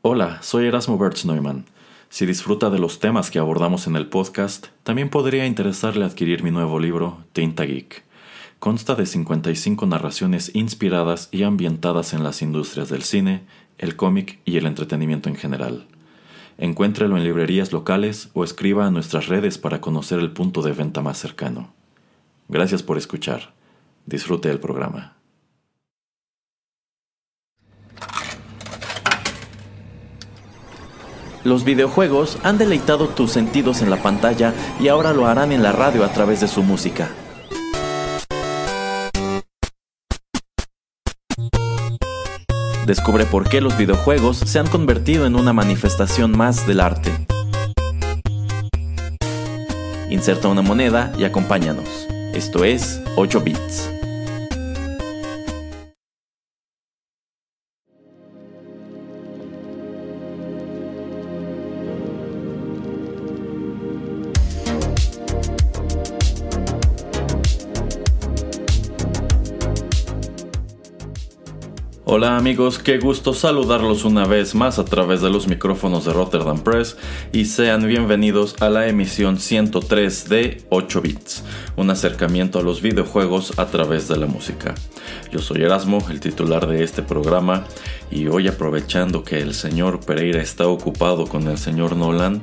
Hola, soy Erasmo Bertz Neumann. Si disfruta de los temas que abordamos en el podcast, también podría interesarle adquirir mi nuevo libro, Tinta Geek. Consta de 55 narraciones inspiradas y ambientadas en las industrias del cine, el cómic y el entretenimiento en general. Encuéntrelo en librerías locales o escriba a nuestras redes para conocer el punto de venta más cercano. Gracias por escuchar. Disfrute el programa. Los videojuegos han deleitado tus sentidos en la pantalla y ahora lo harán en la radio a través de su música. Descubre por qué los videojuegos se han convertido en una manifestación más del arte. Inserta una moneda y acompáñanos. Esto es 8 bits. Hola amigos, qué gusto saludarlos una vez más a través de los micrófonos de Rotterdam Press y sean bienvenidos a la emisión 103 de 8 bits, un acercamiento a los videojuegos a través de la música. Yo soy Erasmo, el titular de este programa, y hoy aprovechando que el señor Pereira está ocupado con el señor Nolan,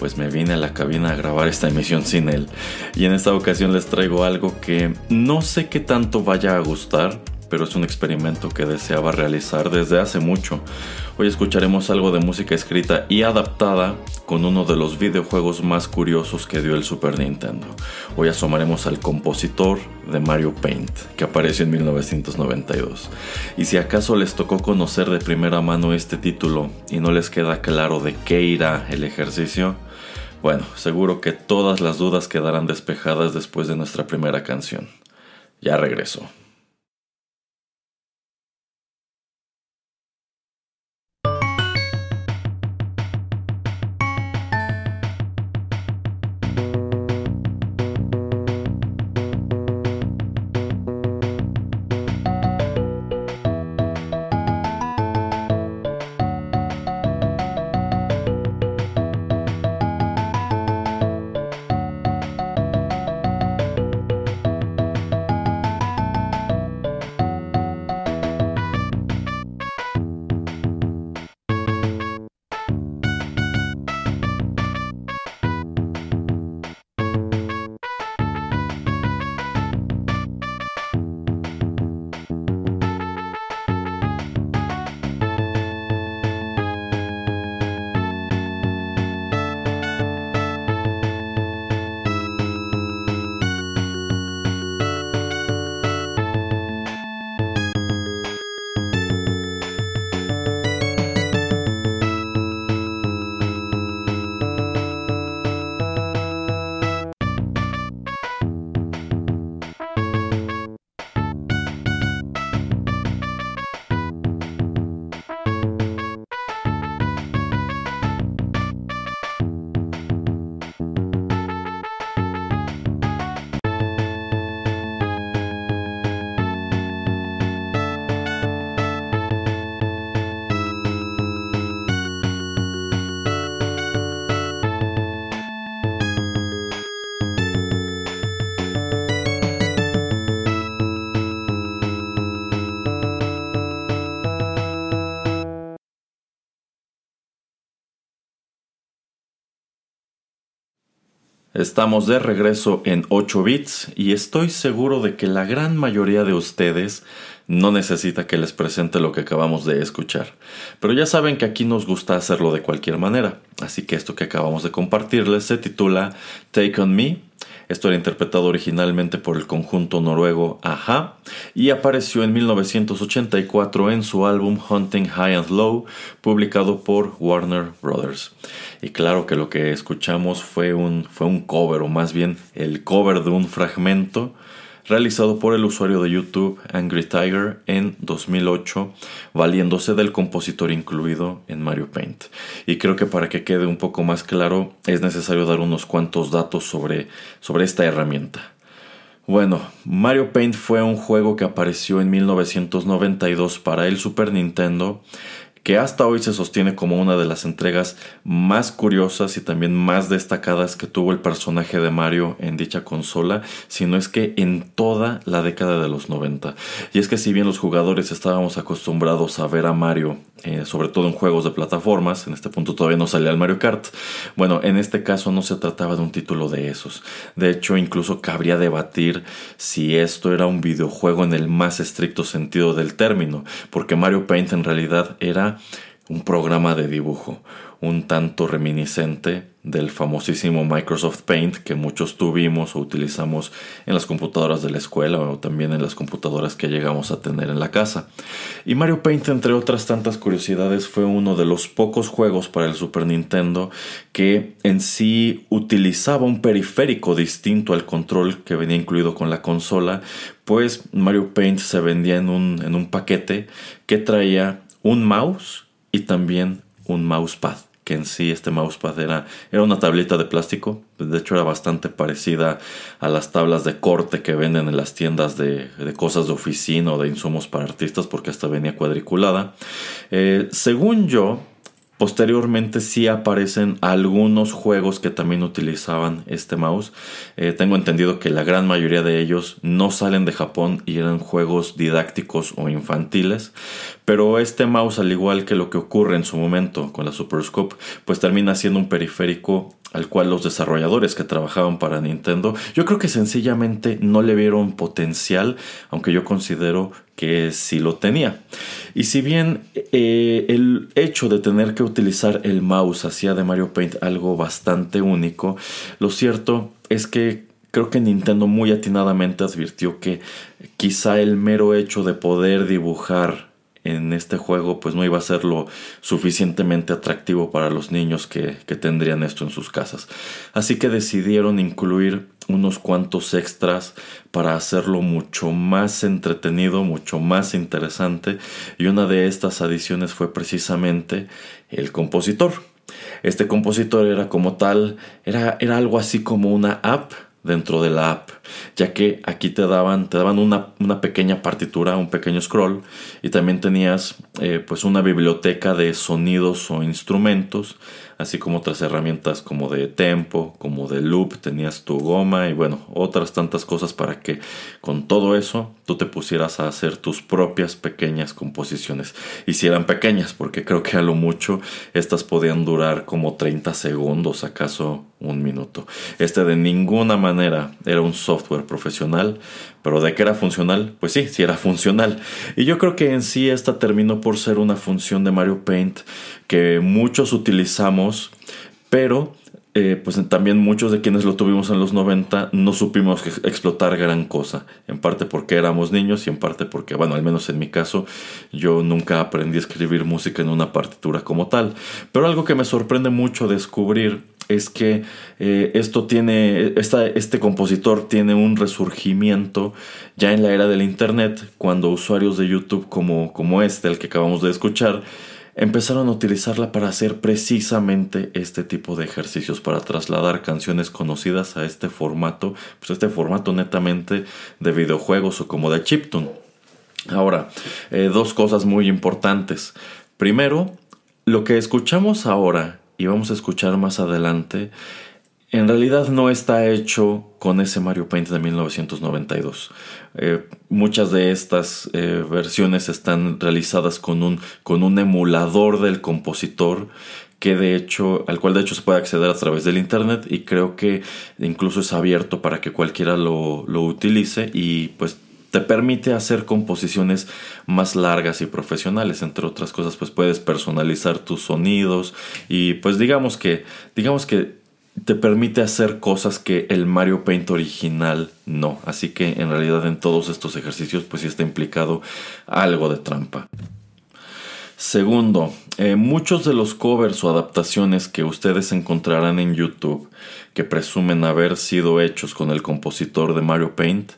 pues me vine a la cabina a grabar esta emisión sin él. Y en esta ocasión les traigo algo que no sé qué tanto vaya a gustar, pero es un experimento que deseaba realizar desde hace mucho. Hoy escucharemos algo de música escrita y adaptada con uno de los videojuegos más curiosos que dio el Super Nintendo. Hoy asomaremos al compositor de Mario Paint, que apareció en 1992. Y si acaso les tocó conocer de primera mano este título y no les queda claro de qué irá el ejercicio, bueno, seguro que todas las dudas quedarán despejadas después de nuestra primera canción. Ya regreso. Estamos de regreso en 8 bits y estoy seguro de que la gran mayoría de ustedes no necesita que les presente lo que acabamos de escuchar. Pero ya saben que aquí nos gusta hacerlo de cualquier manera, así que esto que acabamos de compartirles se titula Take on Me esto era interpretado originalmente por el conjunto noruego Aja y apareció en 1984 en su álbum Hunting High and Low, publicado por Warner Brothers. Y claro que lo que escuchamos fue un, fue un cover, o más bien el cover de un fragmento realizado por el usuario de YouTube Angry Tiger en 2008, valiéndose del compositor incluido en Mario Paint. Y creo que para que quede un poco más claro es necesario dar unos cuantos datos sobre, sobre esta herramienta. Bueno, Mario Paint fue un juego que apareció en 1992 para el Super Nintendo que hasta hoy se sostiene como una de las entregas más curiosas y también más destacadas que tuvo el personaje de Mario en dicha consola, sino es que en toda la década de los 90. Y es que si bien los jugadores estábamos acostumbrados a ver a Mario, eh, sobre todo en juegos de plataformas, en este punto todavía no salía el Mario Kart, bueno, en este caso no se trataba de un título de esos. De hecho, incluso cabría debatir si esto era un videojuego en el más estricto sentido del término, porque Mario Paint en realidad era un programa de dibujo, un tanto reminiscente del famosísimo Microsoft Paint que muchos tuvimos o utilizamos en las computadoras de la escuela o también en las computadoras que llegamos a tener en la casa. Y Mario Paint, entre otras tantas curiosidades, fue uno de los pocos juegos para el Super Nintendo que en sí utilizaba un periférico distinto al control que venía incluido con la consola, pues Mario Paint se vendía en un, en un paquete que traía un mouse y también un mousepad que en sí este mousepad era, era una tableta de plástico, de hecho era bastante parecida a las tablas de corte que venden en las tiendas de, cosas de oficina o de insumos para artistas porque hasta venía cuadriculada. Eh, según yo, Posteriormente sí aparecen algunos juegos que también utilizaban este mouse. Eh, tengo entendido que la gran mayoría de ellos no salen de Japón y eran juegos didácticos o infantiles. Pero este mouse, al igual que lo que ocurre en su momento con la Super Scope, pues termina siendo un periférico al cual los desarrolladores que trabajaban para Nintendo, yo creo que sencillamente no le vieron potencial, aunque yo considero que sí lo tenía. Y si bien eh, el hecho de tener que utilizar el mouse hacía de Mario Paint algo bastante único, lo cierto es que creo que Nintendo muy atinadamente advirtió que quizá el mero hecho de poder dibujar en este juego pues no iba a ser lo suficientemente atractivo para los niños que, que, tendrían esto en sus casas. Así que decidieron incluir unos cuantos extras para hacerlo mucho más entretenido, mucho más interesante y una de estas adiciones fue precisamente el compositor. Este compositor era como tal, era, era algo así como una app dentro de la app, ya que aquí te daban, te daban una, una pequeña partitura, un pequeño scroll, y también tenías eh, pues una biblioteca de sonidos o instrumentos así como otras herramientas como de tempo, como de loop, tenías tu goma y bueno, otras tantas cosas para que con todo eso tú te pusieras a hacer tus propias pequeñas composiciones. Y si eran pequeñas, porque creo que a lo mucho estas podían durar como 30 segundos, acaso un minuto. Este de ninguna manera era un software profesional, pero de que era funcional, pues sí, sí era funcional. Y yo creo que en sí esta terminó por ser una función de Mario Paint que muchos utilizamos, pero eh, pues también muchos de quienes lo tuvimos en los 90 no supimos explotar gran cosa, en parte porque éramos niños y en parte porque, bueno, al menos en mi caso, yo nunca aprendí a escribir música en una partitura como tal. Pero algo que me sorprende mucho descubrir es que eh, esto tiene, este compositor tiene un resurgimiento ya en la era del Internet, cuando usuarios de YouTube como, como este, el que acabamos de escuchar, empezaron a utilizarla para hacer precisamente este tipo de ejercicios, para trasladar canciones conocidas a este formato, pues este formato netamente de videojuegos o como de chiptune. Ahora, eh, dos cosas muy importantes. Primero, lo que escuchamos ahora y vamos a escuchar más adelante, en realidad no está hecho con ese Mario Paint de 1992. Eh, muchas de estas eh, versiones están realizadas con un, con un emulador del compositor que de hecho, al cual de hecho se puede acceder a través del internet y creo que incluso es abierto para que cualquiera lo, lo utilice y pues te permite hacer composiciones más largas y profesionales. Entre otras cosas pues puedes personalizar tus sonidos y pues digamos que digamos que te permite hacer cosas que el Mario Paint original no. Así que en realidad en todos estos ejercicios pues sí está implicado algo de trampa. Segundo, eh, muchos de los covers o adaptaciones que ustedes encontrarán en YouTube que presumen haber sido hechos con el compositor de Mario Paint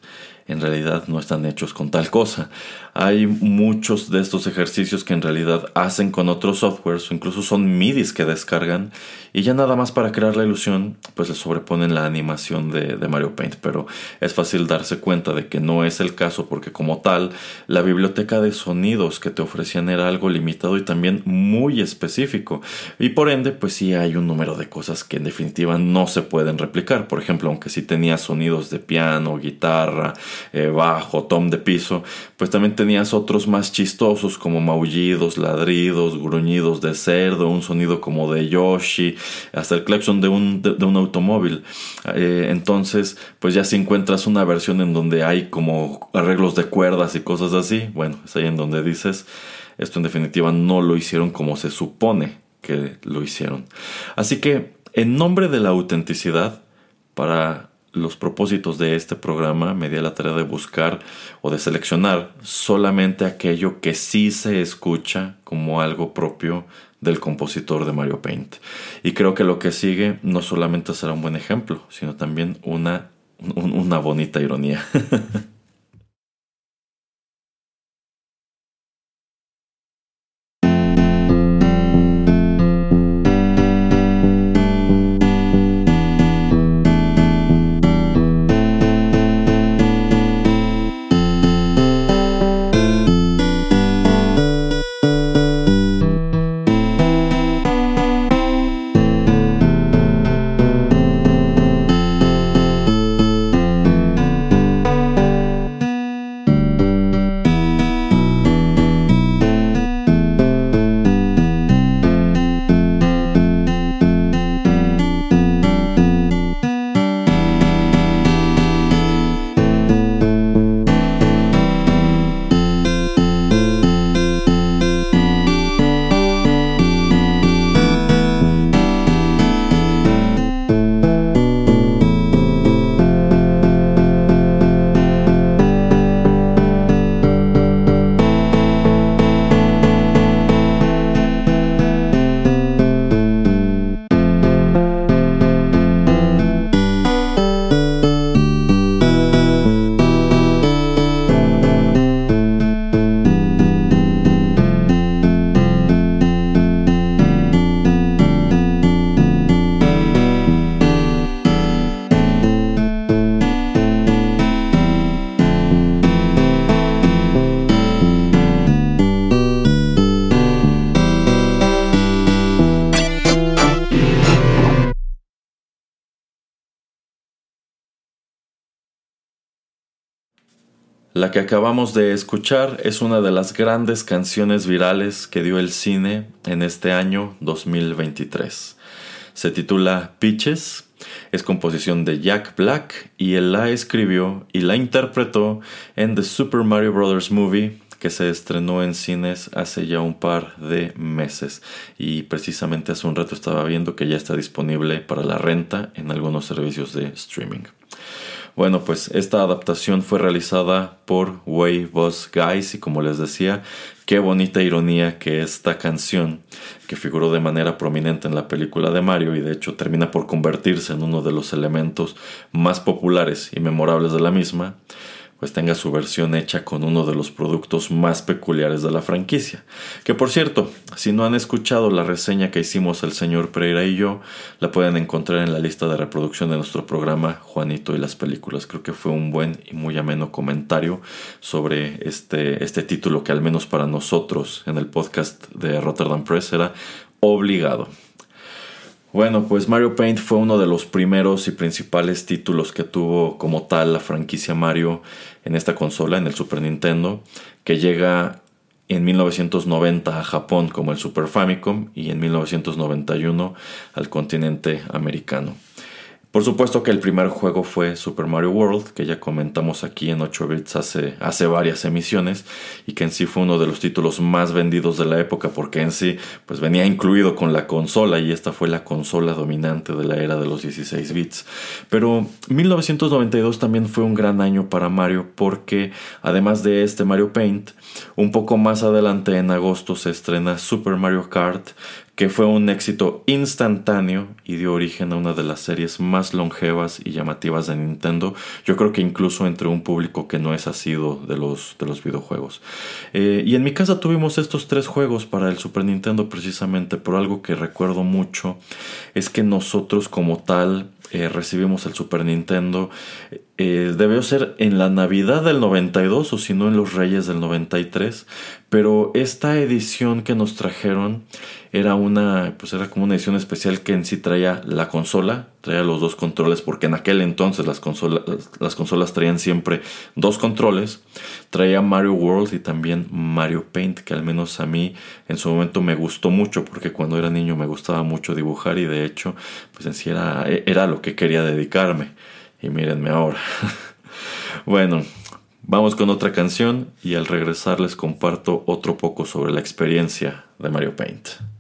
en realidad no están hechos con tal cosa. Hay muchos de estos ejercicios que en realidad hacen con otros softwares o incluso son MIDIs que descargan y ya nada más para crear la ilusión pues le sobreponen la animación de, Mario Paint. Pero es fácil darse cuenta de que no es el caso porque como tal la biblioteca de sonidos que te ofrecían era algo limitado y también muy específico y por ende pues sí hay un número de cosas que en definitiva no se pueden replicar. Por ejemplo, aunque sí tenía sonidos de piano, guitarra, eh, bajo, tom de piso, pues también tenías otros más chistosos como maullidos, ladridos, gruñidos de cerdo, un sonido como de Yoshi, hasta el claxon de un, de, un automóvil. Eh, entonces, pues ya si encuentras una versión en donde hay como arreglos de cuerdas y cosas así, bueno, es ahí en donde dices, esto en definitiva no lo hicieron como se supone que lo hicieron. Así que, en nombre de la autenticidad, para los propósitos de este programa me di a la tarea de buscar o de seleccionar solamente aquello que sí se escucha como algo propio del compositor de Mario Paint. Y creo que lo que sigue no solamente será un buen ejemplo, sino también una, una bonita ironía. que acabamos de escuchar es una de las grandes canciones virales que dio el cine en este año 2023. Se titula Pitches, es composición de Jack Black y él la escribió y la interpretó en The Super Mario Bros. Movie que se estrenó en cines hace ya un par de meses y precisamente hace un rato estaba viendo que ya está disponible para la renta en algunos servicios de streaming. Bueno, pues esta adaptación fue realizada por Way Boss Guys y como les decía, qué bonita ironía que esta canción, que figuró de manera prominente en la película de Mario y de hecho termina por convertirse en uno de los elementos más populares y memorables de la misma, pues tenga su versión hecha con uno de los productos más peculiares de la franquicia. Que por cierto, si no han escuchado la reseña que hicimos el señor Pereira y yo, la pueden encontrar en la lista de reproducción de nuestro programa Juanito y las películas. Creo que fue un buen y muy ameno comentario sobre este, este título que al menos para nosotros en el podcast de Rotterdam Press era obligado. Bueno, pues Mario Paint fue uno de los primeros y principales títulos que tuvo como tal la franquicia Mario en esta consola, en el Super Nintendo, que llega en 1990 a Japón como el Super Famicom y en 1991 al continente americano. Por supuesto que el primer juego fue Super Mario World, que ya comentamos aquí en 8 bits hace, hace varias emisiones, y que en sí fue uno de los títulos más vendidos de la época, porque en sí pues venía incluido con la consola, y esta fue la consola dominante de la era de los 16 bits. Pero 1992 también fue un gran año para Mario, porque además de este Mario Paint, un poco más adelante en agosto se estrena Super Mario Kart, que fue un éxito instantáneo y dio origen a una de las series más longevas y llamativas de Nintendo. Yo creo que incluso entre un público que no es asido de los, de los videojuegos. Eh, y en mi casa tuvimos estos tres juegos para el Super Nintendo precisamente, pero algo que recuerdo mucho es que nosotros como tal eh, recibimos el Super Nintendo. Eh, debió ser en la Navidad del 92 o si no en los Reyes del 93. Pero esta edición que nos trajeron era una, pues era como una edición especial que en sí traía la consola, traía los dos controles, porque en aquel entonces las, consolas, las consolas traían siempre dos controles. Traía Mario World y también Mario Paint, que al menos a mí en su momento me gustó mucho, porque cuando era niño me gustaba mucho dibujar y de hecho, pues en sí era, era lo que quería dedicarme. Y mírenme ahora. bueno, vamos con otra canción y al regresar les comparto otro poco sobre la experiencia de Mario Paint.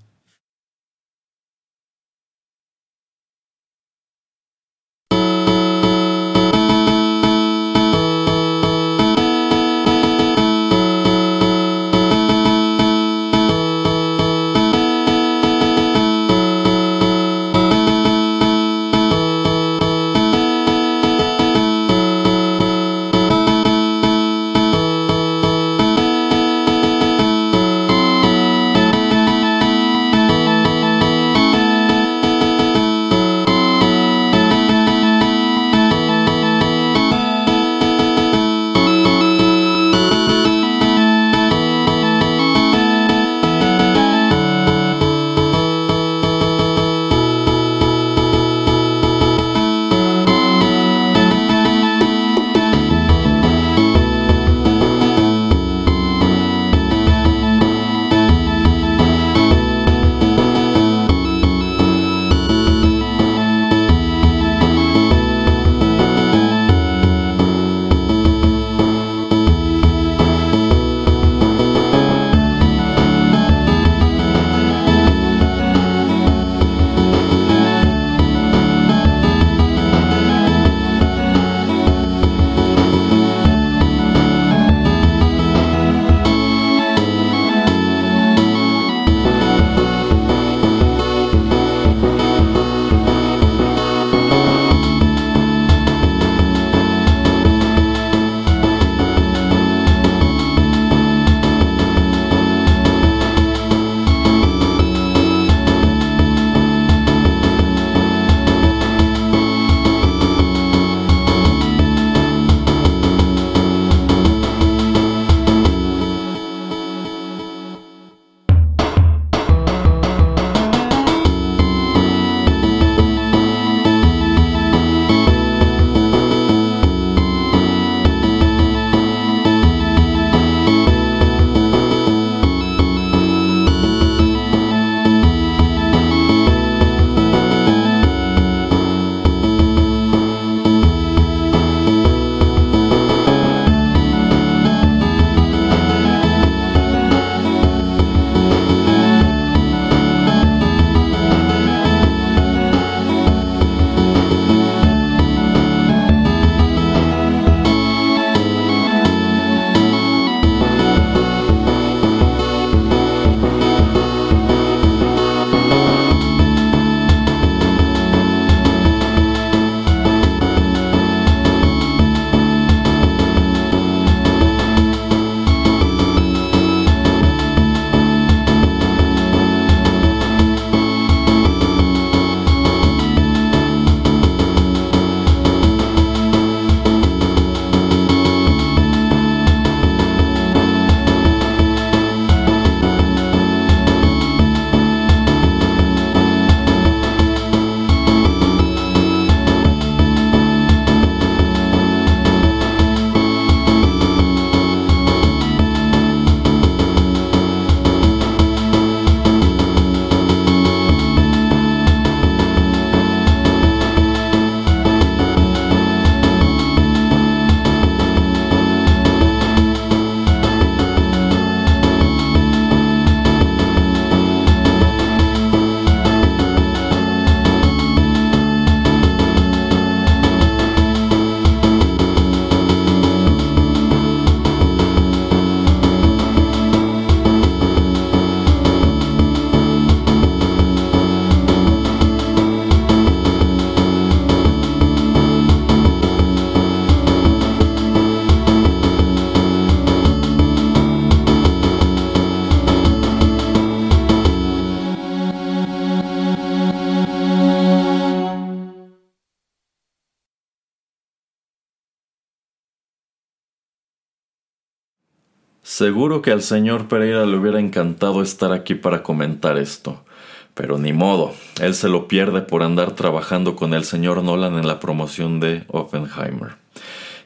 Seguro que al señor Pereira le hubiera encantado estar aquí para comentar esto. Pero ni modo, él se lo pierde por andar trabajando con el señor Nolan en la promoción de Oppenheimer.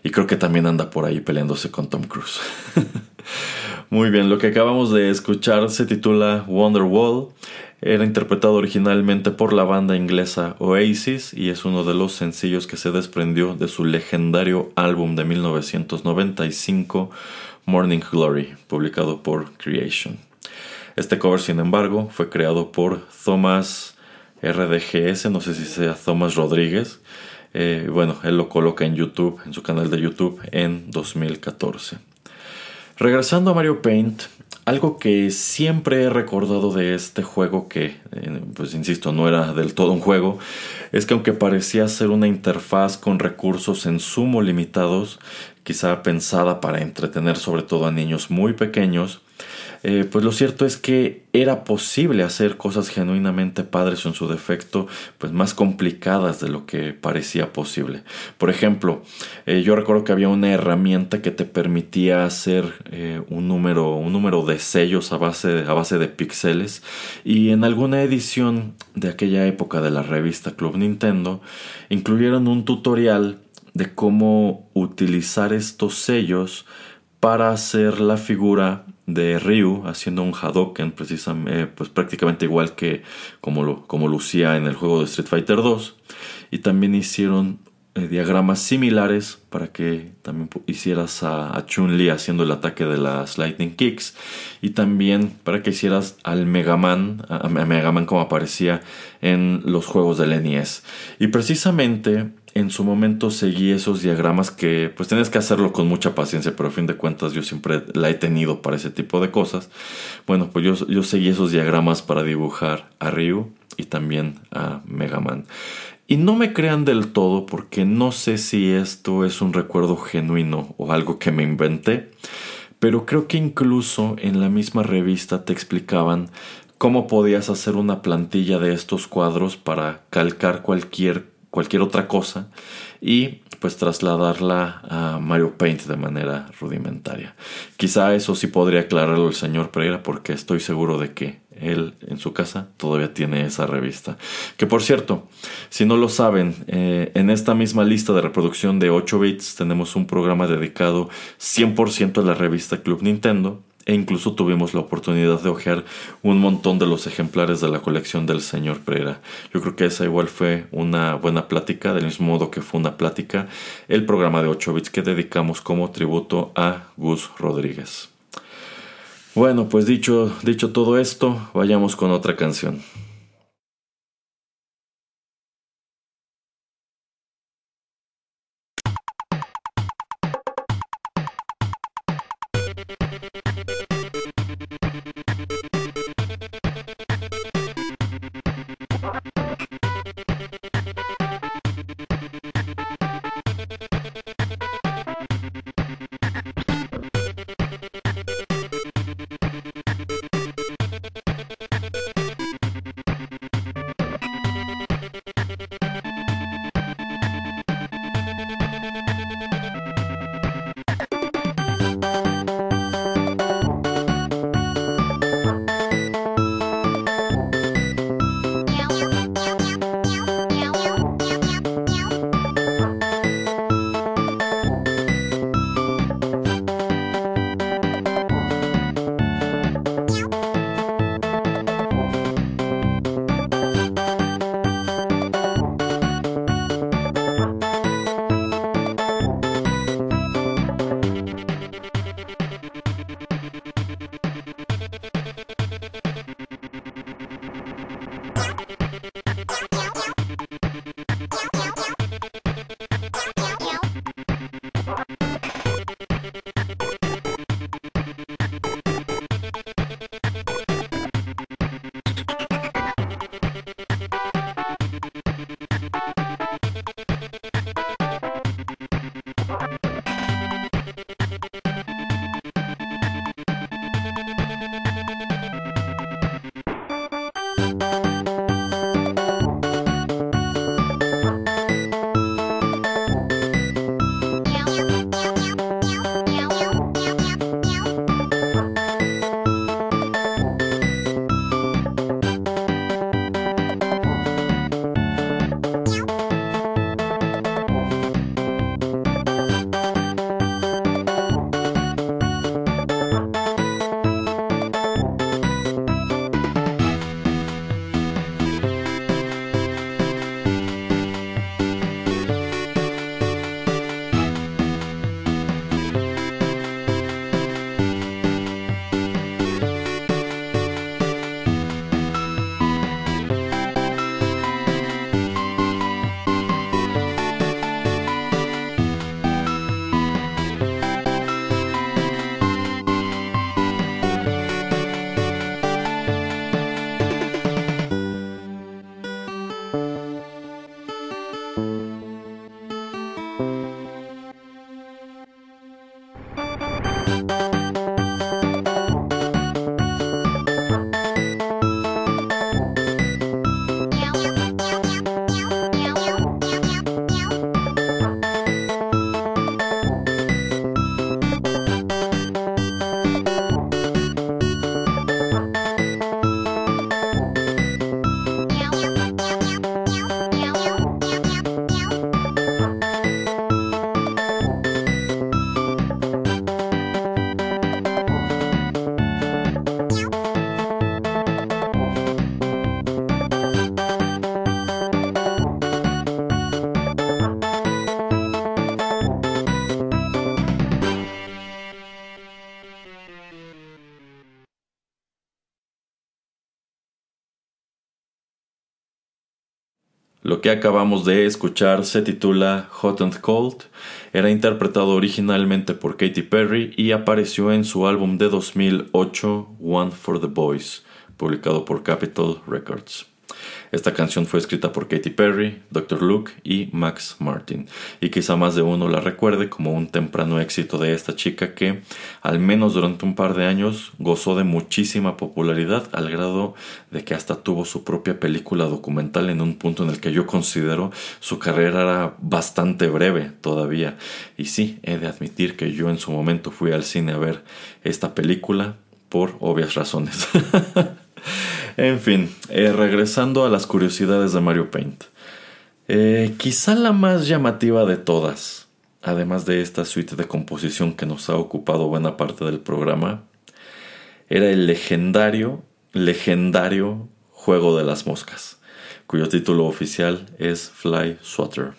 Y creo que también anda por ahí peleándose con Tom Cruise. Muy bien, lo que acabamos de escuchar se titula Wonderwall. Era interpretado originalmente por la banda inglesa Oasis y es uno de los sencillos que se desprendió de su legendario álbum de 1995 Morning Glory, publicado por Creation. Este cover, sin embargo, fue creado por Thomas RDGS, no sé si sea Thomas Rodríguez. Eh, bueno, él lo coloca en YouTube, en su canal de YouTube, en 2014. Regresando a Mario Paint, algo que siempre he recordado de este juego, que eh, pues insisto, no era del todo un juego, es que aunque parecía ser una interfaz con recursos en sumo limitados, quizá pensada para entretener sobre todo a niños muy pequeños, eh, pues lo cierto es que era posible hacer cosas genuinamente padres en su defecto, pues más complicadas de lo que parecía posible. Por ejemplo, eh, yo recuerdo que había una herramienta que te permitía hacer eh, un, número, un número de sellos a base, a base de píxeles y en alguna edición de aquella época de la revista Club Nintendo incluyeron un tutorial de cómo utilizar estos sellos para hacer la figura de Ryu haciendo un Hadoken precisamente, pues prácticamente igual que como, lo, como lucía en el juego de Street Fighter 2 y también hicieron eh, diagramas similares para que también hicieras a, Chun-Li haciendo el ataque de las Lightning Kicks y también para que hicieras al Mega Man, a, Mega Man como aparecía en los juegos del NES. Y precisamente en su momento seguí esos diagramas que pues tienes que hacerlo con mucha paciencia, pero a fin de cuentas yo siempre la he tenido para ese tipo de cosas. Bueno, pues yo, yo seguí esos diagramas para dibujar a Ryu y también a Mega Man. Y no me crean del todo porque no sé si esto es un recuerdo genuino o algo que me inventé, pero creo que incluso en la misma revista te explicaban cómo podías hacer una plantilla de estos cuadros para calcar cualquier cualquier otra cosa y pues trasladarla a Mario Paint de manera rudimentaria. Quizá eso sí podría aclararlo el señor Pereira porque estoy seguro de que él en su casa todavía tiene esa revista. Que por cierto, si no lo saben, eh, en esta misma lista de reproducción de 8 bits tenemos un programa dedicado 100% a la revista Club Nintendo e incluso tuvimos la oportunidad de hojear un montón de los ejemplares de la colección del señor Pereira. Yo creo que esa igual fue una buena plática, del mismo modo que fue una plática el programa de 8 bits que dedicamos como tributo a Gus Rodríguez. Bueno, pues dicho, dicho todo esto, vayamos con otra canción. Lo que acabamos de escuchar se titula Hot and Cold, era interpretado originalmente por Katy Perry y apareció en su álbum de 2008 One for the Boys, publicado por Capitol Records. Esta canción fue escrita por Katy Perry, Dr. Luke y Max Martin, y quizá más de uno la recuerde como un temprano éxito de esta chica que, al menos durante un par de años, gozó de muchísima popularidad al grado de que hasta tuvo su propia película documental en un punto en el que yo considero su carrera era bastante breve todavía. Y sí, he de admitir que yo en su momento fui al cine a ver esta película por obvias razones. En fin, eh, regresando a las curiosidades de Mario Paint. Eh, quizá la más llamativa de todas, además de esta suite de composición que nos ha ocupado buena parte del programa, era el legendario, legendario Juego de las Moscas, cuyo título oficial es Fly Swatter.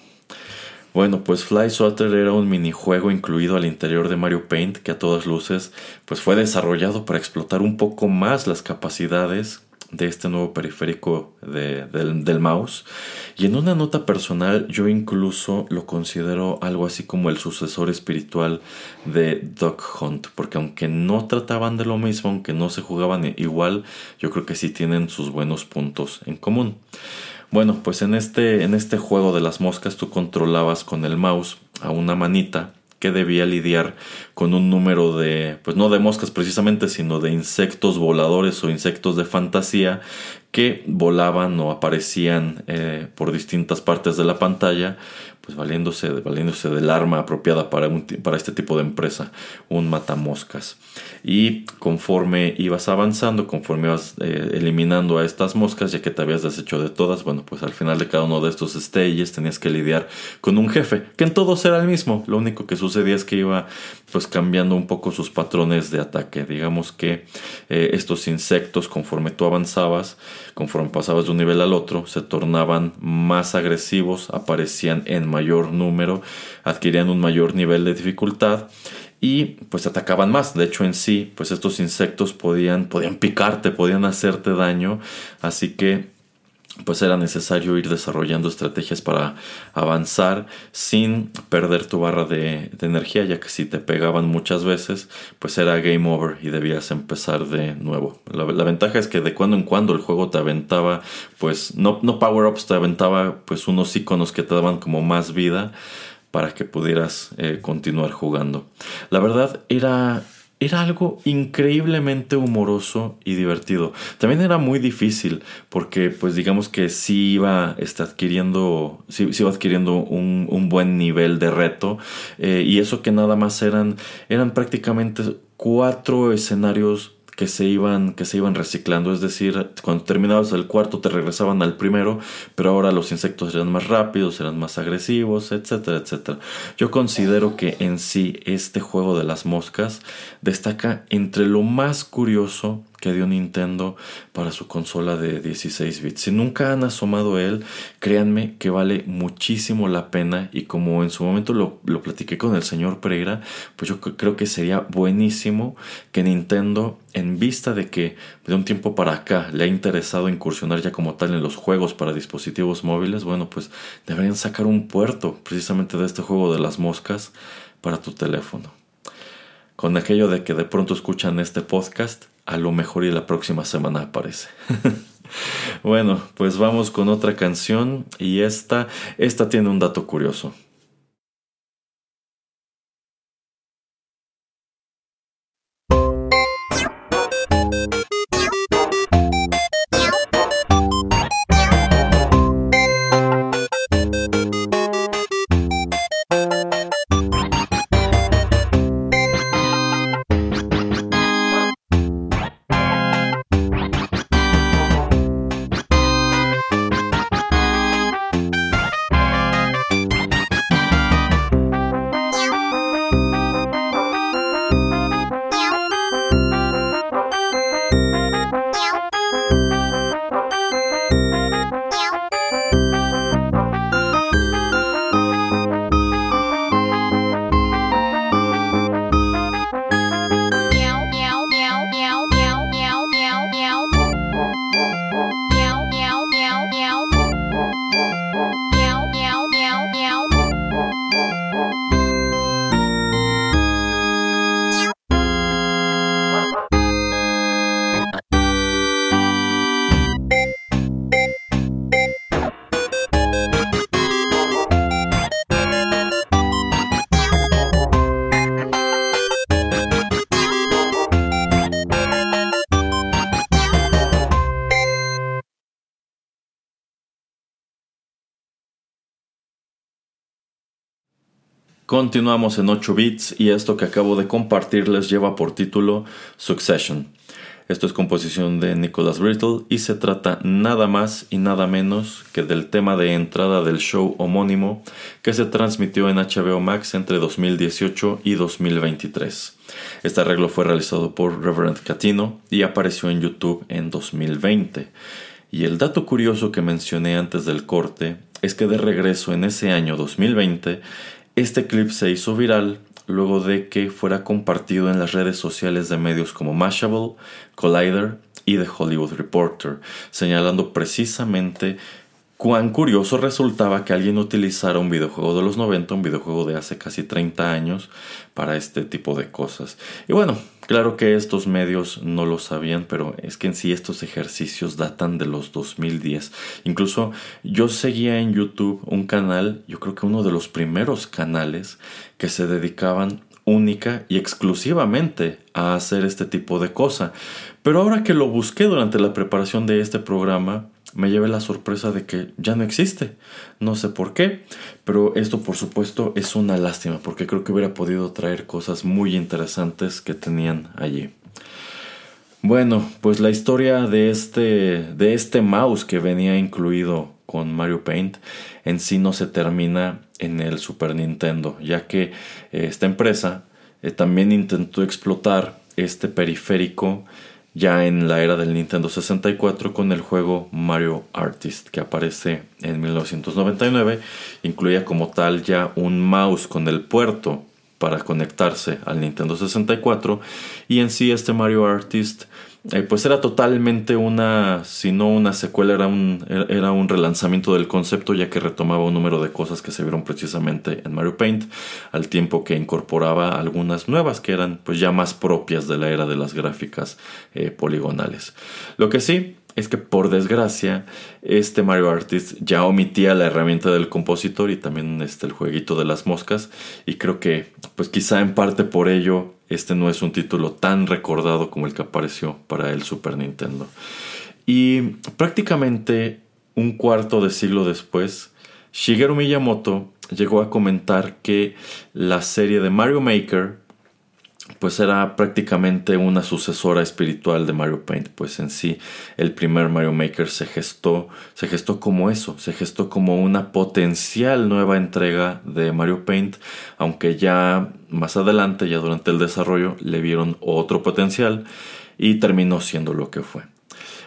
Bueno, pues Fly Swatter era un minijuego incluido al interior de Mario Paint que a todas luces pues fue desarrollado para explotar un poco más las capacidades de este nuevo periférico del, mouse. Y en una nota personal yo incluso lo considero algo así como el sucesor espiritual de Duck Hunt, porque aunque no trataban de lo mismo, aunque no se jugaban igual, yo creo que sí tienen sus buenos puntos en común. Bueno, pues en este, en este juego de las moscas tú controlabas con el mouse a una manita que debía lidiar con un número de, pues no de moscas precisamente, sino de insectos voladores o insectos de fantasía que volaban o aparecían eh, por distintas partes de la pantalla pues valiéndose, valiéndose del arma apropiada para, para este tipo de empresa, un matamoscas. Y conforme ibas avanzando, conforme ibas eh, eliminando a estas moscas, ya que te habías deshecho de todas, bueno, pues al final de cada uno de estos stages tenías que lidiar con un jefe, que en todos era el mismo. Lo único que sucedía es que iba pues cambiando un poco sus patrones de ataque. Digamos que eh, estos insectos, conforme tú avanzabas, conforme pasabas de un nivel al otro, se tornaban más agresivos, aparecían en mayor número, adquirían un mayor nivel de dificultad y pues atacaban más. De hecho en sí, pues estos insectos podían, podían picarte, podían hacerte daño, así que pues era necesario ir desarrollando estrategias para avanzar sin perder tu barra de, energía, ya que si te pegaban muchas veces, pues era game over y debías empezar de nuevo. La, ventaja es que de cuando en cuando el juego te aventaba, pues no, no power-ups, te aventaba pues unos iconos que te daban como más vida para que pudieras eh, continuar jugando. La verdad era era algo increíblemente humoroso y divertido. También era muy difícil porque pues digamos que sí iba está adquiriendo, sí, iba adquiriendo un, un, buen nivel de reto eh, y eso que nada más eran, eran prácticamente cuatro escenarios que se iban que se iban reciclando, es decir, cuando terminabas el cuarto te regresaban al primero, pero ahora los insectos eran más rápidos, eran más agresivos, etcétera, etcétera. Yo considero que en sí este juego de las moscas destaca entre lo más curioso que dio Nintendo para su consola de 16 bits. Si nunca han asomado él, créanme que vale muchísimo la pena y como en su momento lo, lo platiqué con el señor Pereira, pues yo creo que sería buenísimo que Nintendo, en vista de que de un tiempo para acá le ha interesado incursionar ya como tal en los juegos para dispositivos móviles, bueno, pues deberían sacar un puerto precisamente de este juego de las moscas para tu teléfono. Con aquello de que de pronto escuchan este podcast, a lo mejor y la próxima semana aparece. bueno, pues vamos con otra canción y esta, esta tiene un dato curioso. Continuamos en 8 bits y esto que acabo de compartirles lleva por título Succession. Esto es composición de Nicholas Brittle y se trata nada más y nada menos que del tema de entrada del show homónimo que se transmitió en HBO Max entre 2018 y 2023. Este arreglo fue realizado por Reverend Catino y apareció en YouTube en 2020. Y el dato curioso que mencioné antes del corte es que de regreso en ese año 2020 este clip se hizo viral luego de que fuera compartido en las redes sociales de medios como Mashable, Collider y The Hollywood Reporter, señalando precisamente cuán curioso resultaba que alguien utilizara un videojuego de los 90, un videojuego de hace casi 30 años, para este tipo de cosas. Y bueno, claro que estos medios no lo sabían, pero es que en sí estos ejercicios datan de los 2010. Incluso yo seguía en YouTube un canal, yo creo que uno de los primeros canales que se dedicaban única y exclusivamente a hacer este tipo de cosa. Pero ahora que lo busqué durante la preparación de este programa, me llevé la sorpresa de que ya no existe. No sé por qué, pero esto por supuesto es una lástima porque creo que hubiera podido traer cosas muy interesantes que tenían allí. Bueno, pues la historia de este, de este mouse que venía incluido con Mario Paint en sí no se termina en el Super Nintendo, ya que eh, esta empresa eh, también intentó explotar este periférico ya en la era del Nintendo 64 con el juego Mario Artist que aparece en 1999. Incluía como tal ya un mouse con el puerto para conectarse al Nintendo 64 y en sí este Mario Artist eh, pues era totalmente una, si no una secuela, era un, era un relanzamiento del concepto ya que retomaba un número de cosas que se vieron precisamente en Mario Paint, al tiempo que incorporaba algunas nuevas que eran pues ya más propias de la era de las gráficas eh, poligonales. Lo que sí es que por desgracia este Mario Artist ya omitía la herramienta del compositor y también este, el jueguito de las moscas y creo que pues quizá en parte por ello este no es un título tan recordado como el que apareció para el Super Nintendo. Y prácticamente un cuarto de siglo después, Shigeru Miyamoto llegó a comentar que la serie de Mario Maker pues era prácticamente una sucesora espiritual de Mario Paint, pues en sí el primer Mario Maker se gestó, se gestó como eso, se gestó como una potencial nueva entrega de Mario Paint, aunque ya más adelante, ya durante el desarrollo, le vieron otro potencial y terminó siendo lo que fue.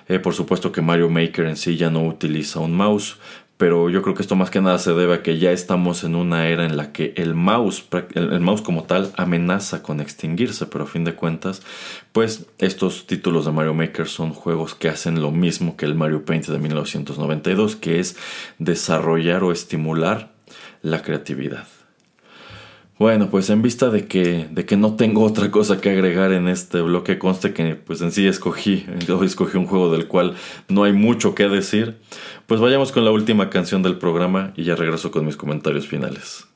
Eh, por supuesto que Mario Maker en sí ya no utiliza un mouse, pero yo creo que esto más que nada se debe a que ya estamos en una era en la que el mouse, el, mouse como tal amenaza con extinguirse, pero a fin de cuentas, pues estos títulos de Mario Maker son juegos que hacen lo mismo que el Mario Paint de 1992, que es desarrollar o estimular la creatividad. Bueno, pues en vista de que, de que no tengo otra cosa que agregar en este bloque, conste que pues en sí escogí, escogí un juego del cual no hay mucho que decir, pues vayamos con la última canción del programa y ya regreso con mis comentarios finales.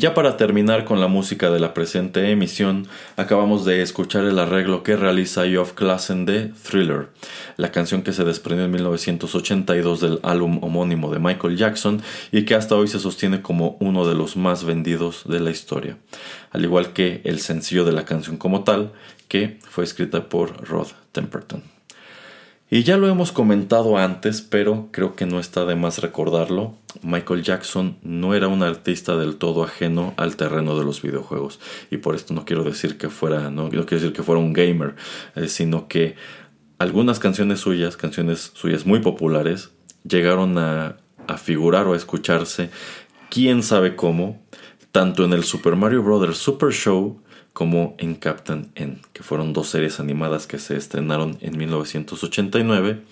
Ya para terminar con la música de la presente emisión, acabamos de escuchar el arreglo que realiza Geoff Klassen de Thriller, la canción que se desprendió en 1982 del álbum homónimo de Michael Jackson y que hasta hoy se sostiene como uno de los más vendidos de la historia, al igual que el sencillo de la canción como tal, que fue escrita por Rod Temperton. Y ya lo hemos comentado antes, pero creo que no está de más recordarlo. Michael Jackson no era un artista del todo ajeno al terreno de los videojuegos. Y por esto no quiero decir que fuera, no, quiero decir que fuera un gamer, eh, sino que algunas canciones suyas, canciones suyas muy populares, llegaron a, a figurar o a escucharse, quién sabe cómo, tanto en el Super Mario Bros. Super Show, como en Captain N, que fueron dos series animadas que se estrenaron en 1989.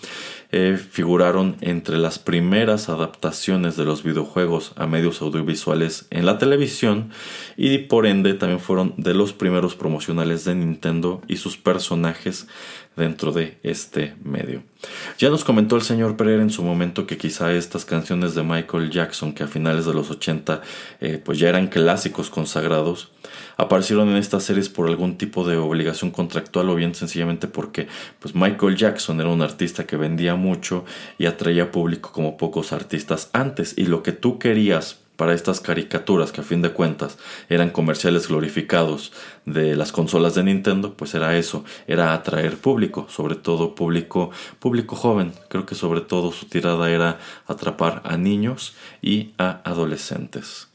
Eh, figuraron entre las primeras adaptaciones de los videojuegos a medios audiovisuales en la televisión y por ende también fueron de los primeros promocionales de Nintendo y sus personajes dentro de este medio. Ya nos comentó el señor Pereira en su momento que quizá estas canciones de Michael Jackson, que a finales de los 80 eh, pues ya eran clásicos consagrados, aparecieron en estas series por algún tipo de obligación contractual o bien sencillamente porque pues Michael Jackson era un artista que vendía mucho y atraía público como pocos artistas antes y lo que tú querías para estas caricaturas que a fin de cuentas eran comerciales glorificados de las consolas de Nintendo, pues era eso, era atraer público, sobre todo público público joven. Creo que sobre todo su tirada era atrapar a niños y a adolescentes.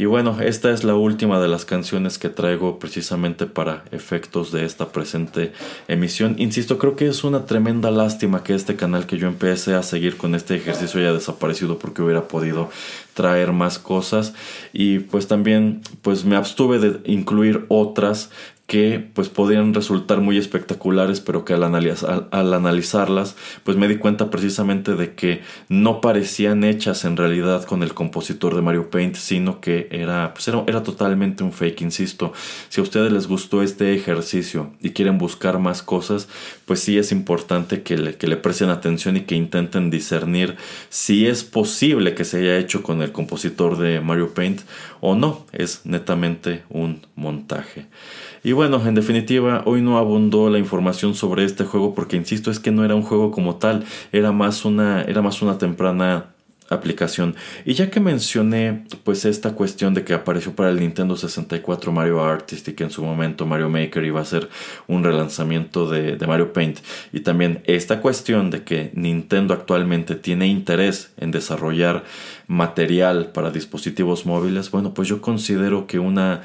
Y bueno, esta es la última de las canciones que traigo precisamente para efectos de esta presente emisión. Insisto, creo que es una tremenda lástima que este canal que yo empecé a seguir con este ejercicio haya desaparecido porque hubiera podido traer más cosas y pues también pues me abstuve de incluir otras que pues podían resultar muy espectaculares, pero que al, al, analizarlas, pues me di cuenta precisamente de que no parecían hechas en realidad con el compositor de Mario Paint, sino que era, pues era totalmente un fake, insisto. Si a ustedes les gustó este ejercicio y quieren buscar más cosas, pues sí es importante que le, que le presten atención y que intenten discernir si es posible que se haya hecho con el compositor de Mario Paint o no, es netamente un montaje. Y bueno, en definitiva, hoy no abundó la información sobre este juego porque insisto, es que no era un juego como tal, era más una, era más una temprana aplicación. Y ya que mencioné pues esta cuestión de que apareció para el Nintendo 64 Mario Artist y que en su momento Mario Maker iba a ser un relanzamiento de, de, Mario Paint y también esta cuestión de que Nintendo actualmente tiene interés en desarrollar material para dispositivos móviles, bueno pues yo considero que una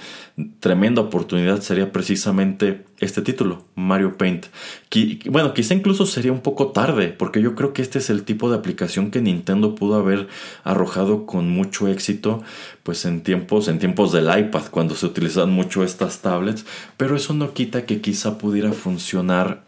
tremenda oportunidad sería precisamente este título, Mario Paint. bueno, quizá incluso sería un poco tarde, porque yo creo que este es el tipo de aplicación que Nintendo pudo haber arrojado con mucho éxito, pues en tiempos, en tiempos del iPad, cuando se utilizan mucho estas tablets, pero eso no quita que quizá pudiera funcionar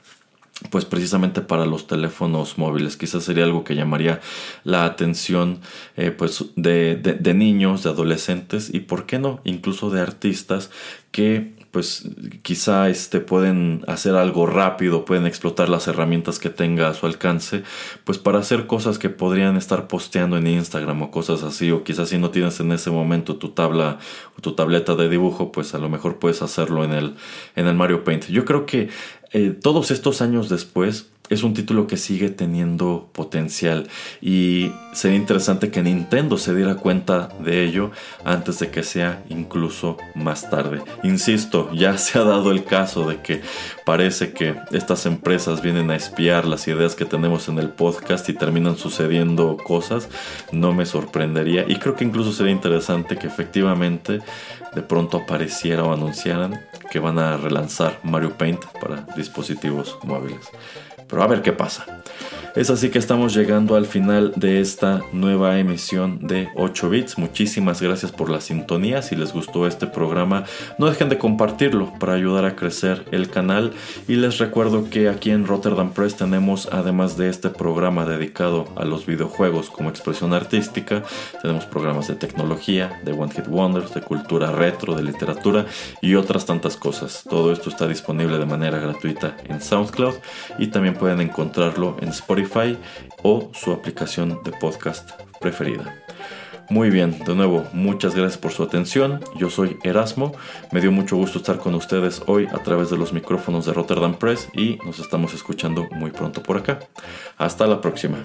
pues precisamente para los teléfonos móviles. Quizás sería algo que llamaría la atención eh, pues de, de, niños, de adolescentes y, ¿por qué no?, incluso de artistas que pues quizá este, pueden hacer algo rápido, pueden explotar las herramientas que tenga a su alcance, pues para hacer cosas que podrían estar posteando en Instagram o cosas así, o quizás si no tienes en ese momento tu tabla o tu tableta de dibujo, pues a lo mejor puedes hacerlo en el, en el Mario Paint. Yo creo que eh, todos estos años después, es un título que sigue teniendo potencial y sería interesante que Nintendo se diera cuenta de ello antes de que sea incluso más tarde. Insisto, ya se ha dado el caso de que parece que estas empresas vienen a espiar las ideas que tenemos en el podcast y terminan sucediendo cosas. No me sorprendería y creo que incluso sería interesante que efectivamente de pronto apareciera o anunciaran que van a relanzar Mario Paint para dispositivos móviles. Pero a ver qué pasa. Es así que estamos llegando al final de esta nueva emisión de 8 bits. Muchísimas gracias por la sintonía. Si les gustó este programa, no dejen de compartirlo para ayudar a crecer el canal. Y les recuerdo que aquí en Rotterdam Press tenemos, además de este programa dedicado a los videojuegos como expresión artística, tenemos programas de tecnología, de One Hit Wonders, de cultura retro, de literatura y otras tantas cosas. Todo esto está disponible de manera gratuita en SoundCloud y pueden encontrarlo en Spotify o su aplicación de podcast preferida. Muy bien, de nuevo, muchas gracias por su atención. Yo soy Erasmo. Me dio mucho gusto estar con ustedes hoy a través de los micrófonos de Rotterdam Press y nos estamos escuchando muy pronto por acá. Hasta la próxima.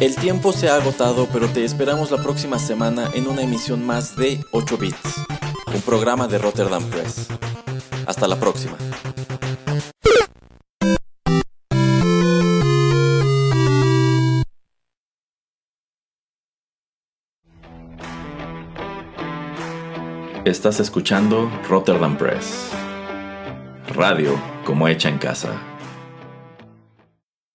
El tiempo se ha agotado, pero te esperamos la próxima semana en una emisión más de 8 Bits, un programa de Rotterdam Press. Hasta la próxima. Estás escuchando Rotterdam Press. Radio como hecha en casa.